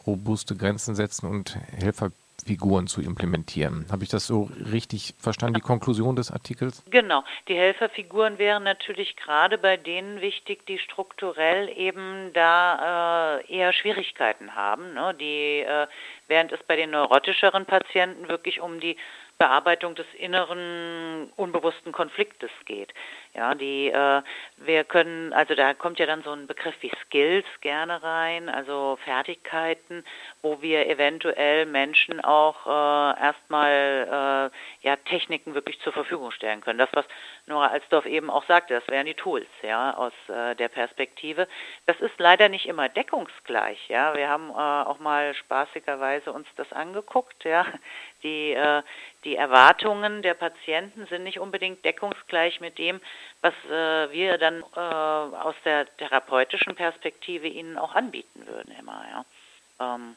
robuste Grenzen setzen und Helfer Figuren zu implementieren. Habe ich das so richtig verstanden, die Konklusion des Artikels? Genau. Die Helferfiguren wären natürlich gerade bei denen wichtig, die strukturell eben da äh, eher Schwierigkeiten haben, ne? die, äh, während es bei den neurotischeren Patienten wirklich um die Bearbeitung des inneren unbewussten Konfliktes geht. Ja, die äh, wir können, also da kommt ja dann so ein Begriff wie Skills gerne rein, also Fertigkeiten, wo wir eventuell Menschen auch äh, erstmal äh, ja Techniken wirklich zur Verfügung stellen können. Das, was Nora Alsdorf eben auch sagte, das wären die Tools, ja, aus äh, der Perspektive. Das ist leider nicht immer deckungsgleich, ja. Wir haben äh, auch mal spaßigerweise uns das angeguckt, ja. Die, äh, die Erwartungen der Patienten sind nicht unbedingt deckungsgleich mit dem, was äh, wir dann äh, aus der therapeutischen Perspektive ihnen auch anbieten würden immer. Ja. Ähm,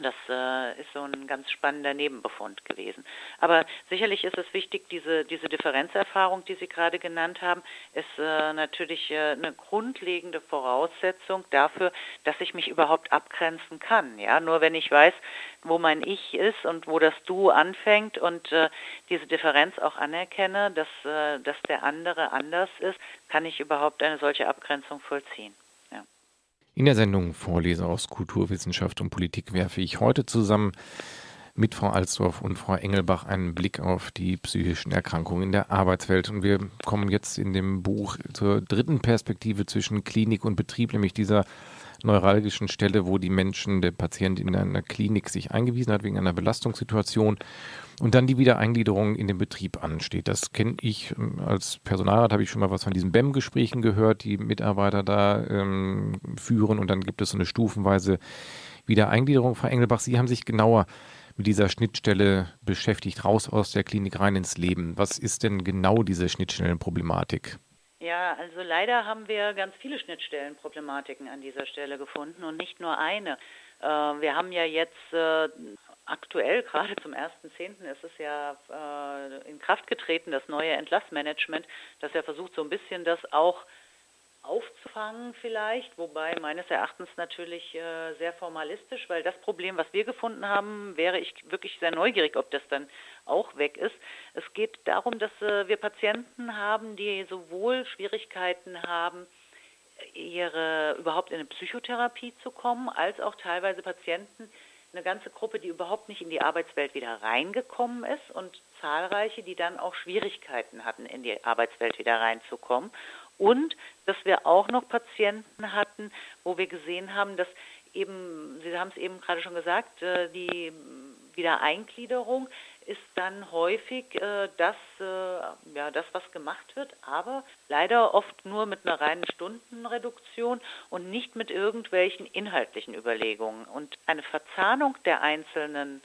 Das äh, ist so ein ganz spannender Nebenbefund gewesen. Aber sicherlich ist es wichtig, diese, diese Differenzerfahrung, die Sie gerade genannt haben, ist äh, natürlich äh, eine grundlegende Voraussetzung dafür, dass ich mich überhaupt abgrenzen kann. Ja, nur wenn ich weiß, wo mein Ich ist und wo das Du anfängt und äh, diese Differenz auch anerkenne, dass, äh, dass der andere anders ist, kann ich überhaupt eine solche Abgrenzung vollziehen. In der Sendung Vorleser aus Kulturwissenschaft und Politik werfe ich heute zusammen mit Frau Alsdorf und Frau Engelbach einen Blick auf die psychischen Erkrankungen in der Arbeitswelt. Und wir kommen jetzt in dem Buch zur dritten Perspektive zwischen Klinik und Betrieb, nämlich dieser neuralgischen Stelle, wo die Menschen, der Patient in einer Klinik sich eingewiesen hat wegen einer Belastungssituation und dann die Wiedereingliederung in den Betrieb ansteht. Das kenne ich ähm, als Personalrat, habe ich schon mal was von diesen BEM-Gesprächen gehört, die Mitarbeiter da ähm, führen und dann gibt es so eine stufenweise Wiedereingliederung. Frau Engelbach, Sie haben sich genauer mit dieser Schnittstelle beschäftigt, raus aus der Klinik rein ins Leben. Was ist denn genau diese Schnittstellenproblematik? Ja, also leider haben wir ganz viele Schnittstellenproblematiken an dieser Stelle gefunden und nicht nur eine. Äh, wir haben ja jetzt äh, aktuell, gerade zum 1.10. ist es ja äh, in Kraft getreten, das neue Entlassmanagement, das ja versucht, so ein bisschen das auch aufzufangen vielleicht, wobei meines Erachtens natürlich äh, sehr formalistisch, weil das Problem, was wir gefunden haben, wäre ich wirklich sehr neugierig, ob das dann auch weg ist. Es geht darum, dass äh, wir Patienten haben, die sowohl Schwierigkeiten haben, ihre überhaupt in eine Psychotherapie zu kommen, als auch teilweise Patienten, eine ganze Gruppe, die überhaupt nicht in die Arbeitswelt wieder reingekommen ist und zahlreiche, die dann auch Schwierigkeiten hatten, in die Arbeitswelt wieder reinzukommen. Und dass wir auch noch Patienten hatten, wo wir gesehen haben, dass eben, Sie haben es eben gerade schon gesagt, äh, die Wiedereingliederung ist dann häufig äh, das, äh, ja, das, was gemacht wird, aber leider oft nur mit einer reinen Stundenreduktion und nicht mit irgendwelchen inhaltlichen Überlegungen. Und eine Verzahnung der einzelnen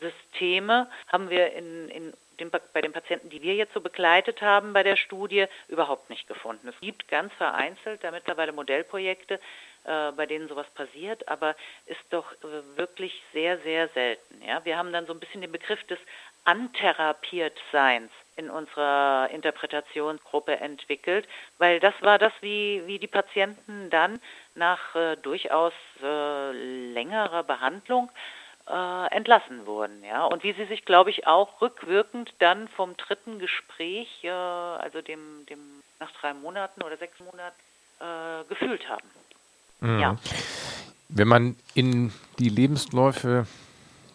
Systeme haben wir in, in den, bei den Patienten, die wir jetzt so begleitet haben bei der Studie, überhaupt nicht gefunden. Es gibt ganz vereinzelt da mittlerweile Modellprojekte, äh, bei denen sowas passiert, aber ist doch äh, wirklich sehr, sehr selten. Ja? Wir haben dann so ein bisschen den Begriff des Antherapiertseins in unserer Interpretationsgruppe entwickelt, weil das war das, wie, wie die Patienten dann nach äh, durchaus äh, längerer Behandlung äh, entlassen wurden. Ja? Und wie sie sich, glaube ich, auch rückwirkend dann vom dritten Gespräch, äh, also dem, dem nach drei Monaten oder sechs Monaten, äh, gefühlt haben. Mhm. Ja. Wenn man in die Lebensläufe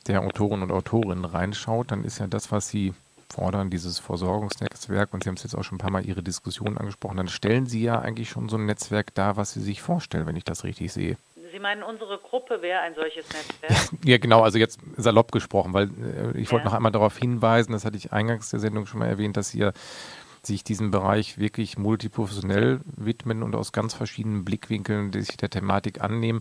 der Autoren und Autorinnen reinschaut, dann ist ja das, was sie fordern, dieses Versorgungsnetzwerk, und Sie haben es jetzt auch schon ein paar Mal Ihre Diskussion angesprochen, dann stellen Sie ja eigentlich schon so ein Netzwerk dar, was Sie sich vorstellen, wenn ich das richtig sehe. Sie meinen, unsere Gruppe wäre ein solches Netzwerk? ja, genau, also jetzt salopp gesprochen, weil äh, ich wollte noch einmal darauf hinweisen, das hatte ich eingangs der Sendung schon mal erwähnt, dass hier sich diesem Bereich wirklich multiprofessionell widmen und aus ganz verschiedenen Blickwinkeln sich der Thematik annehmen.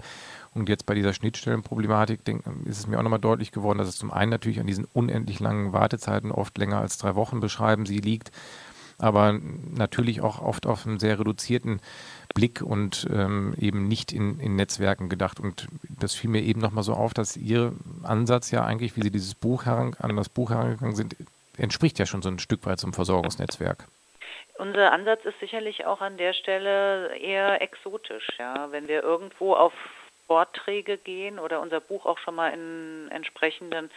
Und jetzt bei dieser Schnittstellenproblematik ist es mir auch nochmal deutlich geworden, dass es zum einen natürlich an diesen unendlich langen Wartezeiten, oft länger als drei Wochen beschreiben sie, liegt, aber natürlich auch oft auf einem sehr reduzierten Blick und ähm, eben nicht in, in Netzwerken gedacht. Und das fiel mir eben nochmal so auf, dass Ihr Ansatz ja eigentlich, wie Sie dieses Buch heran, an das Buch herangegangen sind, entspricht ja schon so ein Stück weit zum Versorgungsnetzwerk. Unser Ansatz ist sicherlich auch an der Stelle eher exotisch. Ja? Wenn wir irgendwo auf Vorträge gehen oder unser Buch auch schon mal in entsprechenden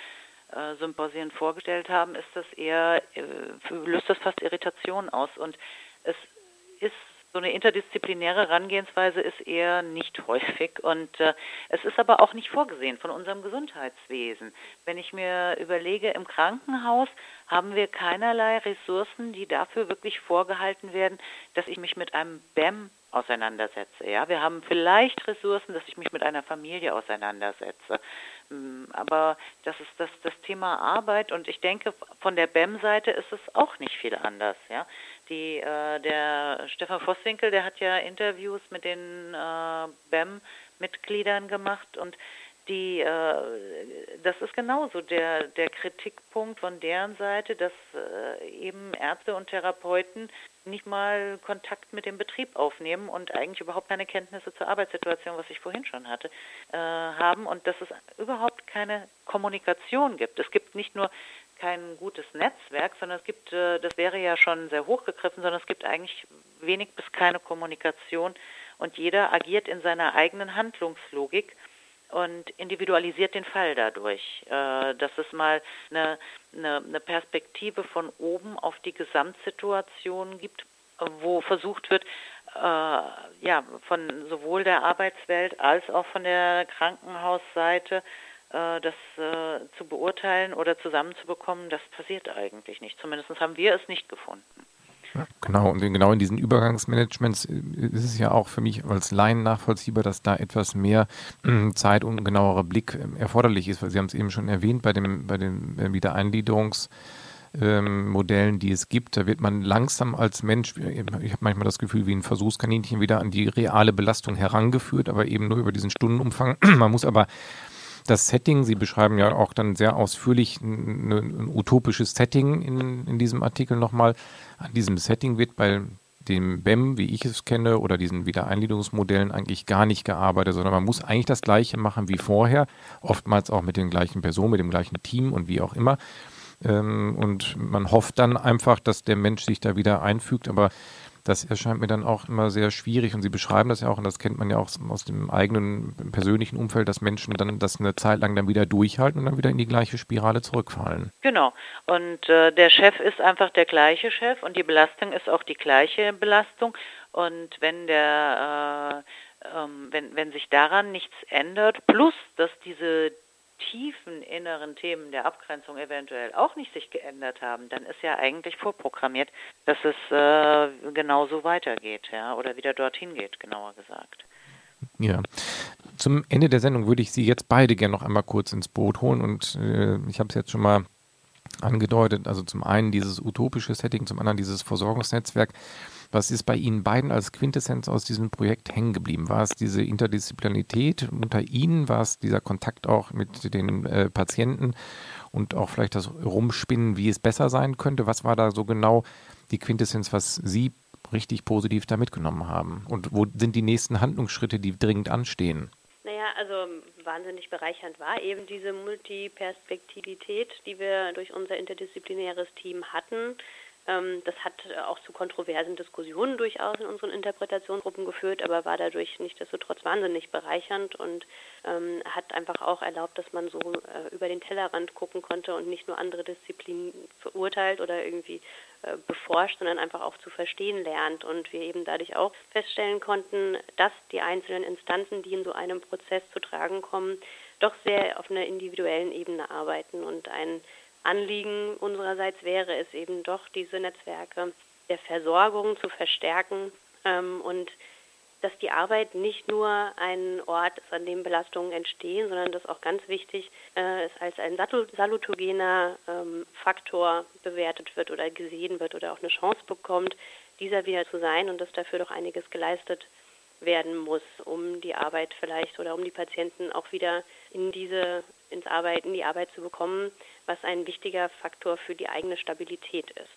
äh, Symposien vorgestellt haben, ist das eher, äh, löst das fast Irritation aus. Und es ist so eine interdisziplinäre Herangehensweise ist eher nicht häufig und äh, es ist aber auch nicht vorgesehen von unserem Gesundheitswesen. Wenn ich mir überlege, im Krankenhaus haben wir keinerlei Ressourcen, die dafür wirklich vorgehalten werden, dass ich mich mit einem BEM auseinandersetze. Ja, wir haben vielleicht Ressourcen, dass ich mich mit einer Familie auseinandersetze. Mm, aber das ist das, das Thema Arbeit und ich denke, von der BEM-Seite ist es auch nicht viel anders. Ja? Die, äh, der Stefan Vosswinkel, der hat ja Interviews mit den äh, BEM-Mitgliedern gemacht und die, äh, das ist genauso der, der Kritikpunkt von deren Seite, dass äh, eben Ärzte und Therapeuten nicht mal Kontakt mit dem Betrieb aufnehmen und eigentlich überhaupt keine Kenntnisse zur Arbeitssituation, was ich vorhin schon hatte, äh, haben und dass es überhaupt keine Kommunikation gibt. Es gibt nicht nur kein gutes Netzwerk, sondern es gibt, äh, das wäre ja schon sehr hochgegriffen, sondern es gibt eigentlich wenig bis keine Kommunikation. Und jeder agiert in seiner eigenen Handlungslogik und individualisiert den Fall dadurch, äh, dass es mal eine, eine, eine Perspektive von oben auf die Gesamtsituation gibt, wo versucht wird, äh, ja, von sowohl der Arbeitswelt als auch von der Krankenhausseite das äh, zu beurteilen oder zusammenzubekommen, das passiert eigentlich nicht. Zumindest haben wir es nicht gefunden. Ja, genau, und genau in diesen Übergangsmanagements äh, ist es ja auch für mich als Laien nachvollziehbar, dass da etwas mehr äh, Zeit und genauerer Blick äh, erforderlich ist, weil Sie haben es eben schon erwähnt, bei, dem, bei den Wiedereingliederungs- ähm, die es gibt, da wird man langsam als Mensch, ich habe manchmal das Gefühl, wie ein Versuchskaninchen wieder an die reale Belastung herangeführt, aber eben nur über diesen Stundenumfang. man muss aber das Setting, Sie beschreiben ja auch dann sehr ausführlich ein, ein utopisches Setting in, in diesem Artikel nochmal. An diesem Setting wird bei dem BEM, wie ich es kenne, oder diesen Wiedereingliederungsmodellen eigentlich gar nicht gearbeitet, sondern man muss eigentlich das Gleiche machen wie vorher, oftmals auch mit den gleichen Personen, mit dem gleichen Team und wie auch immer. Ähm, und man hofft dann einfach, dass der Mensch sich da wieder einfügt, aber das erscheint mir dann auch immer sehr schwierig und Sie beschreiben das ja auch und das kennt man ja auch aus dem eigenen persönlichen Umfeld, dass Menschen dann das eine Zeit lang dann wieder durchhalten und dann wieder in die gleiche Spirale zurückfallen. Genau. Und äh, der Chef ist einfach der gleiche Chef und die Belastung ist auch die gleiche Belastung. Und wenn der äh, ähm, wenn, wenn sich daran nichts ändert, plus dass diese tiefen inneren Themen der Abgrenzung eventuell auch nicht sich geändert haben, dann ist ja eigentlich vorprogrammiert, dass es äh, genauso weitergeht, ja, oder wieder dorthin geht, genauer gesagt. Ja. Zum Ende der Sendung würde ich Sie jetzt beide gerne noch einmal kurz ins Boot holen und äh, ich habe es jetzt schon mal angedeutet, also zum einen dieses utopische Setting, zum anderen dieses Versorgungsnetzwerk. Was ist bei Ihnen beiden als Quintessenz aus diesem Projekt hängen geblieben? War es diese Interdisziplinarität unter Ihnen? War es dieser Kontakt auch mit den äh, Patienten und auch vielleicht das Rumspinnen, wie es besser sein könnte? Was war da so genau die Quintessenz, was Sie richtig positiv da mitgenommen haben? Und wo sind die nächsten Handlungsschritte, die dringend anstehen? Naja, also wahnsinnig bereichernd war eben diese Multiperspektivität, die wir durch unser interdisziplinäres Team hatten. Ähm, das hat äh, auch zu kontroversen Diskussionen durchaus in unseren Interpretationsgruppen geführt, aber war dadurch nichtsdestotrotz wahnsinnig bereichernd und ähm, hat einfach auch erlaubt, dass man so äh, über den Tellerrand gucken konnte und nicht nur andere Disziplinen verurteilt oder irgendwie äh, beforscht, sondern einfach auch zu verstehen lernt und wir eben dadurch auch feststellen konnten, dass die einzelnen Instanzen, die in so einem Prozess zu tragen kommen, doch sehr auf einer individuellen Ebene arbeiten und ein Anliegen unsererseits wäre es eben doch, diese Netzwerke der Versorgung zu verstärken ähm, und dass die Arbeit nicht nur ein Ort ist, an dem Belastungen entstehen, sondern dass auch ganz wichtig äh, es als ein salutogener ähm, Faktor bewertet wird oder gesehen wird oder auch eine Chance bekommt, dieser wieder zu sein und dass dafür doch einiges geleistet werden muss, um die Arbeit vielleicht oder um die Patienten auch wieder in diese ins Arbeit, in die Arbeit zu bekommen, was ein wichtiger Faktor für die eigene Stabilität ist.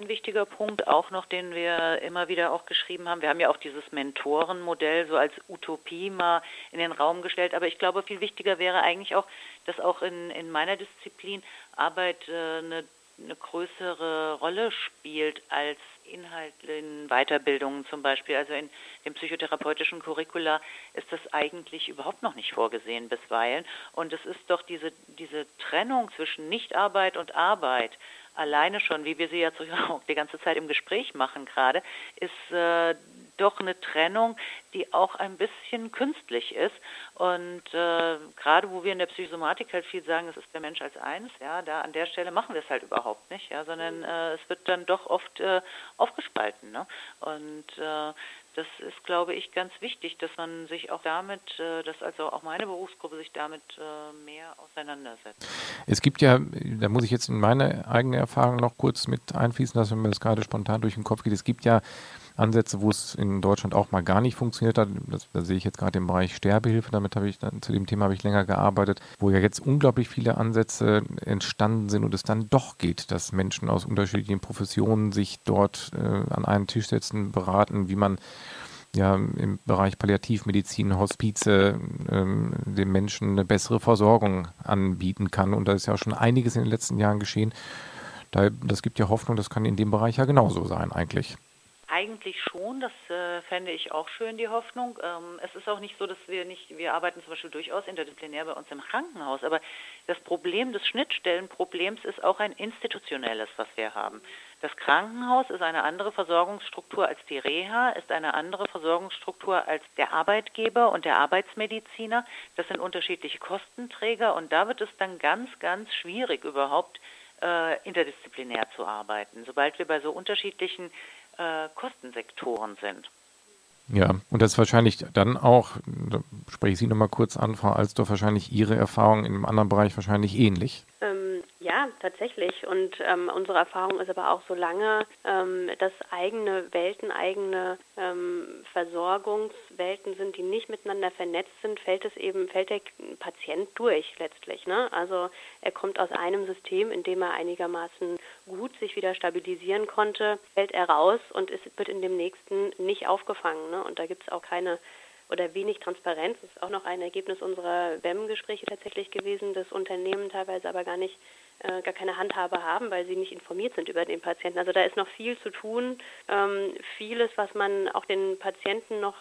Ein wichtiger Punkt auch noch, den wir immer wieder auch geschrieben haben. Wir haben ja auch dieses Mentorenmodell so als Utopie mal in den Raum gestellt. Aber ich glaube, viel wichtiger wäre eigentlich auch, dass auch in, in meiner Disziplin Arbeit äh, eine, eine größere Rolle spielt als Inhalt in Weiterbildungen zum Beispiel. Also in dem psychotherapeutischen Curricula ist das eigentlich überhaupt noch nicht vorgesehen bisweilen. Und es ist doch diese, diese Trennung zwischen Nichtarbeit und Arbeit, alleine schon, wie wir sie ja die ganze Zeit im Gespräch machen gerade, ist äh, doch eine Trennung, die auch ein bisschen künstlich ist. Und äh, gerade wo wir in der Psychosomatik halt viel sagen, es ist der Mensch als eins, ja, da an der Stelle machen wir es halt überhaupt nicht, ja, sondern äh, es wird dann doch oft äh, aufgespalten. Ne? Und äh, das ist, glaube ich, ganz wichtig, dass man sich auch damit, äh, dass also auch meine Berufsgruppe sich damit äh, mehr auseinandersetzt. Es gibt ja, da muss ich jetzt in meine eigene Erfahrung noch kurz mit einfließen wenn mir das gerade spontan durch den Kopf geht. Es gibt ja Ansätze, wo es in Deutschland auch mal gar nicht funktioniert hat. Das, da sehe ich jetzt gerade im Bereich Sterbehilfe, damit habe ich dann, zu dem Thema habe ich länger gearbeitet, wo ja jetzt unglaublich viele Ansätze entstanden sind und es dann doch geht, dass Menschen aus unterschiedlichen Professionen sich dort äh, an einen Tisch setzen, beraten, wie man ja im Bereich Palliativmedizin, Hospize ähm, den Menschen eine bessere Versorgung anbieten kann. Und da ist ja auch schon einiges in den letzten Jahren geschehen. Da, das gibt ja Hoffnung, das kann in dem Bereich ja genauso sein eigentlich. Eigentlich schon, das äh, fände ich auch schön, die Hoffnung. Ähm, es ist auch nicht so, dass wir nicht, wir arbeiten zum Beispiel durchaus interdisziplinär bei uns im Krankenhaus, aber das Problem des Schnittstellenproblems ist auch ein institutionelles, was wir haben. Das Krankenhaus ist eine andere Versorgungsstruktur als die Reha, ist eine andere Versorgungsstruktur als der Arbeitgeber und der Arbeitsmediziner. Das sind unterschiedliche Kostenträger und da wird es dann ganz, ganz schwierig überhaupt äh, interdisziplinär zu arbeiten, sobald wir bei so unterschiedlichen äh, Kostensektoren sind. Ja, und das ist wahrscheinlich dann auch, da spreche ich Sie nochmal kurz an, Frau Alsdorf, wahrscheinlich Ihre Erfahrung in einem anderen Bereich wahrscheinlich ähnlich. Ähm, ja, tatsächlich. Und ähm, unsere Erfahrung ist aber auch, solange ähm, das eigene Welten, eigene ähm, Versorgungswelten sind, die nicht miteinander vernetzt sind, fällt es eben, fällt der Patient durch letztlich. Ne? Also er kommt aus einem System, in dem er einigermaßen gut sich wieder stabilisieren konnte, fällt er raus und es wird in dem nächsten nicht aufgefangen. Ne? Und da gibt es auch keine oder wenig Transparenz. Das ist auch noch ein Ergebnis unserer BEM-Gespräche tatsächlich gewesen, dass Unternehmen teilweise aber gar nicht äh, gar keine Handhabe haben, weil sie nicht informiert sind über den Patienten. Also da ist noch viel zu tun. Ähm, vieles, was man auch den Patienten noch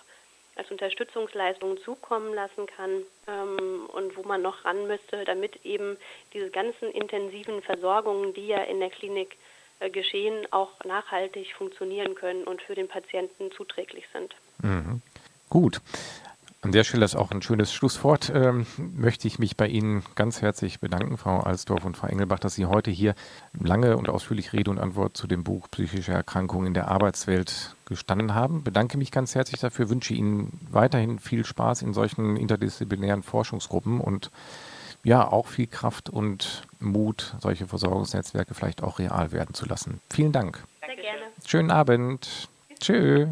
als Unterstützungsleistung zukommen lassen kann ähm, und wo man noch ran müsste, damit eben diese ganzen intensiven Versorgungen, die ja in der Klinik äh, geschehen, auch nachhaltig funktionieren können und für den Patienten zuträglich sind. Mhm. Gut. An der Stelle ist auch ein schönes Schlusswort. Ähm, möchte ich mich bei Ihnen ganz herzlich bedanken, Frau Alsdorf und Frau Engelbach, dass Sie heute hier lange und ausführlich Rede und Antwort zu dem Buch Psychische Erkrankungen in der Arbeitswelt gestanden haben. Bedanke mich ganz herzlich dafür, wünsche Ihnen weiterhin viel Spaß in solchen interdisziplinären Forschungsgruppen und ja, auch viel Kraft und Mut, solche Versorgungsnetzwerke vielleicht auch real werden zu lassen. Vielen Dank. Sehr gerne. Schönen Abend. Tschüss.